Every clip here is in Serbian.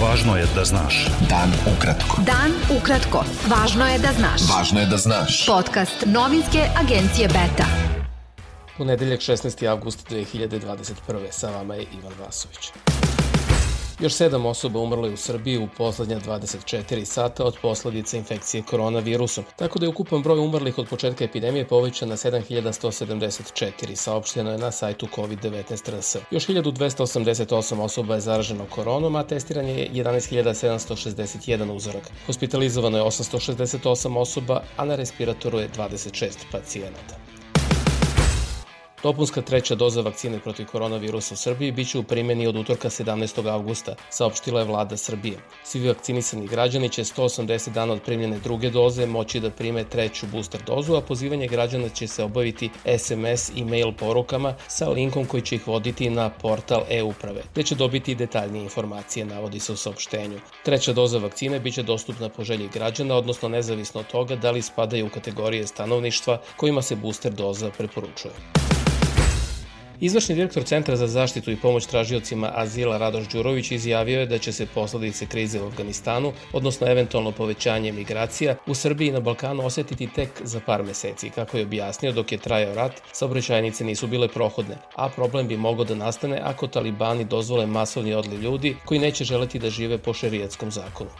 Važno je da znaš. Dan ukratko. Dan ukratko. Važno je da znaš. Važno je da znaš. Podcast novinske agencije Beta. Ponedeljak 16. avgust 2021. Sa vama je Ivan Vasović. Još sedam osoba umrlo je u Srbiji u poslednja 24 sata od posledica infekcije koronavirusom, tako da je ukupan broj umrlih od početka epidemije povećan na 7174, saopšteno je na sajtu COVID-19 RS. Još 1288 osoba je zaraženo koronom, a testiran je 11761 uzorak. Hospitalizovano je 868 osoba, a na respiratoru je 26 pacijenata. Dopunska treća doza vakcine protiv koronavirusa u Srbiji biće u primjeni od utorka 17. avgusta, saopštila je vlada Srbije. Svi vakcinisani građani će 180 dana od primljene druge doze moći da prime treću booster dozu, a pozivanje građana će se obaviti SMS i mail porukama sa linkom koji će ih voditi na portal e-uprave, gde će dobiti detaljnije informacije, navodi se u saopštenju. Treća doza vakcine biće dostupna po želji građana, odnosno nezavisno od toga da li spadaju u kategorije stanovništva kojima se booster doza preporučuje. Izvršni direktor Centra za zaštitu i pomoć tražiocima azila Radoš Đurović izjavio je da će se posledice krize u Afganistanu, odnosno eventualno povećanje migracija, u Srbiji i na Balkanu osetiti tek za par meseci. Kako je objasnio, dok je trajao rat, saobraćajnice nisu bile prohodne, a problem bi mogao da nastane ako talibani dozvole masovni odliv ljudi koji neće želeti da žive po šerijetskom zakonu.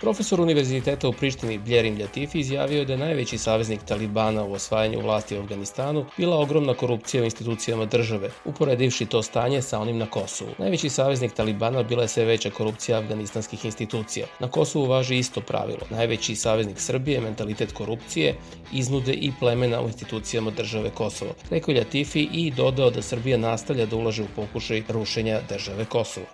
Profesor Univerziteta u Prištini Bljerim Ljatifi izjavio je da je najveći saveznik Talibana u osvajanju vlasti u Afganistanu bila ogromna korupcija u institucijama države, uporedivši to stanje sa onim na Kosovu. Najveći saveznik Talibana bila je sve veća korupcija afganistanskih institucija. Na Kosovu važi isto pravilo. Najveći saveznik Srbije je mentalitet korupcije, iznude i plemena u institucijama države Kosovo. Rekao Ljatifi i dodao da Srbija nastavlja da ulaže u pokušaj rušenja države Kosovo.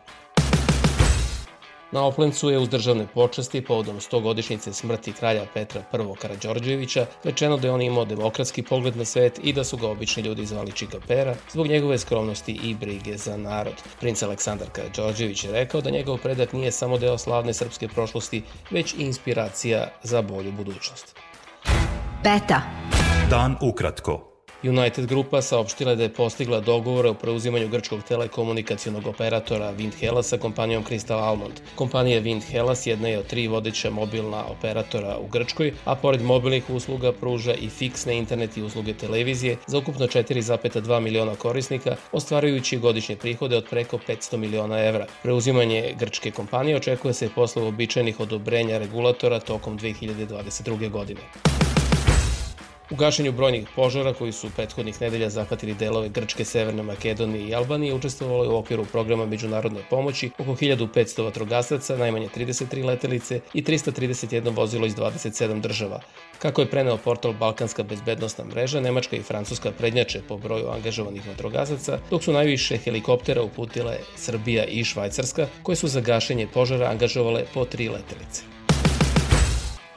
Na Oplencu je uz državne počasti povodom 100 godišnjice smrti kralja Petra I. Karadžorđevića rečeno da je on imao demokratski pogled na svet i da su ga obični ljudi zvali Čika Pera zbog njegove skromnosti i brige za narod. Princ Aleksandar Karadžorđević je rekao da njegov predak nije samo deo slavne srpske prošlosti, već i inspiracija za bolju budućnost. Beta. Dan ukratko. United Grupa saopštila je da je postigla dogovore o preuzimanju grčkog telekomunikacionog operatora Wind Hellas sa kompanijom Crystal Almond. Kompanija Wind Hellas jedna je od tri vodeća mobilna operatora u Grčkoj, a pored mobilnih usluga pruža i fiksne internet i usluge televizije za ukupno 4,2 miliona korisnika, ostvarujući godišnje prihode od preko 500 miliona evra. Preuzimanje grčke kompanije očekuje se posle običajnih odobrenja regulatora tokom 2022. godine. U gašenju brojnih požara koji su prethodnih nedelja zahvatili delove Grčke, Severne Makedonije i Albanije učestvovalo je u okviru programa međunarodne pomoći oko 1500 vatrogasaca, najmanje 33 letelice i 331 vozilo iz 27 država. Kako je preneo portal Balkanska bezbednostna mreža, Nemačka i Francuska prednjače po broju angažovanih vatrogasaca, dok su najviše helikoptera uputile Srbija i Švajcarska, koje su za gašenje požara angažovale po tri letelice.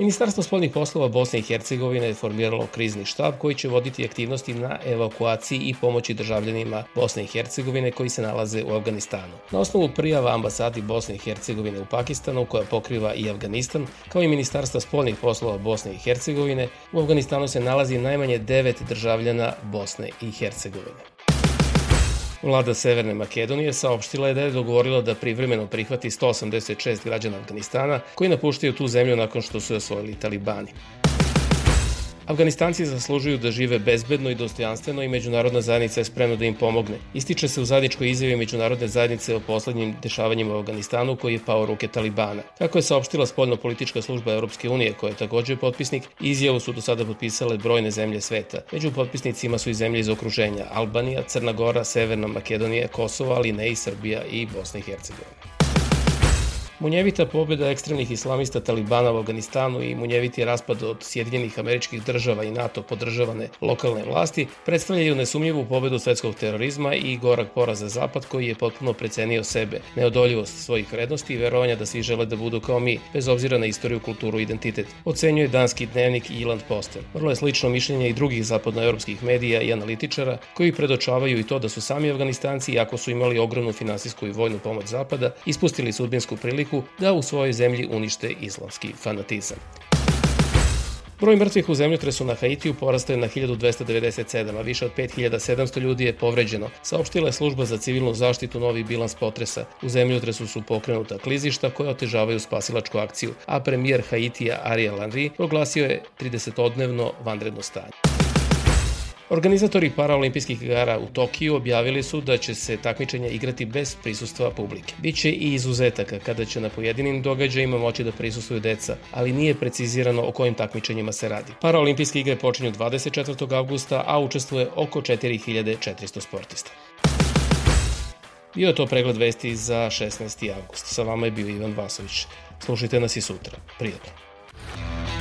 Ministarstvo spoljnih poslova Bosne i Hercegovine je formiralo krizni štab koji će voditi aktivnosti na evakuaciji i pomoći državljanima Bosne i Hercegovine koji se nalaze u Afganistanu. Na osnovu prijava ambasadi Bosne i Hercegovine u Pakistanu, koja pokriva i Afganistan, kao i Ministarstva spoljnih poslova Bosne i Hercegovine, u Afganistanu se nalazi najmanje devet državljana Bosne i Hercegovine. Vlada Severne Makedonije saopštila je da je dogovorila da privremeno prihvati 186 građana Afganistana koji napuštaju tu zemlju nakon što su osvojili talibani. Afganistanci zaslužuju da žive bezbedno i dostojanstveno i međunarodna zajednica je spremna da im pomogne. Ističe se u zadničkoj izjavi međunarodne zajednice o poslednjim dešavanjima u Afganistanu koji je pao ruke Talibana. Kako je saopštila spoljno politička služba Europske unije koja je takođe potpisnik, izjavu su do sada potpisale brojne zemlje sveta. Među potpisnicima su i zemlje iz okruženja Albanija, Crna Gora, Severna Makedonija, Kosovo, ali ne i Srbija i Bosna i Hercegovina. Munjevita pobjeda ekstremnih islamista Talibana u Afganistanu i munjeviti raspad od Sjedinjenih američkih država i NATO podržavane lokalne vlasti predstavljaju nesumnjivu pobedu svetskog terorizma i gorak poraz za Zapad koji je potpuno precenio sebe, neodoljivost svojih vrednosti i verovanja da svi žele da budu kao mi, bez obzira na istoriju, kulturu i identitet. Ocenjuje danski dnevnik Iland Poster. Vrlo je slično mišljenje i drugih zapadnoevropskih medija i analitičara koji predočavaju i to da su sami Afganistanci, iako su imali ogromnu finansijsku i vojnu pomoć Zapada, ispustili sudbinsku priliku priliku da u svojoj zemlji unište islamski fanatizam. Broj mrtvih u zemljotresu na Haitiju porastao je na 1297, a više od 5700 ljudi je povređeno, saopštila je služba za civilnu zaštitu novi bilans potresa. U zemljotresu su pokrenuta klizišta koje otežavaju spasilačku akciju, a premijer Haitija Ariel Henry proglasio je 30-odnevno vanredno stanje. Organizatori paraolimpijskih igara u Tokiju objavili su da će se takmičenja igrati bez prisustva publike. Biće i izuzetaka kada će na pojedinim događajima moći da prisustuju deca, ali nije precizirano o kojim takmičenjima se radi. Paraolimpijske igre počinju 24. avgusta, a učestvuje oko 4400 sportista. Bio je to pregled vesti za 16. avgust. Sa vama je bio Ivan Vasović. Slušajte nas i sutra. Prijetno.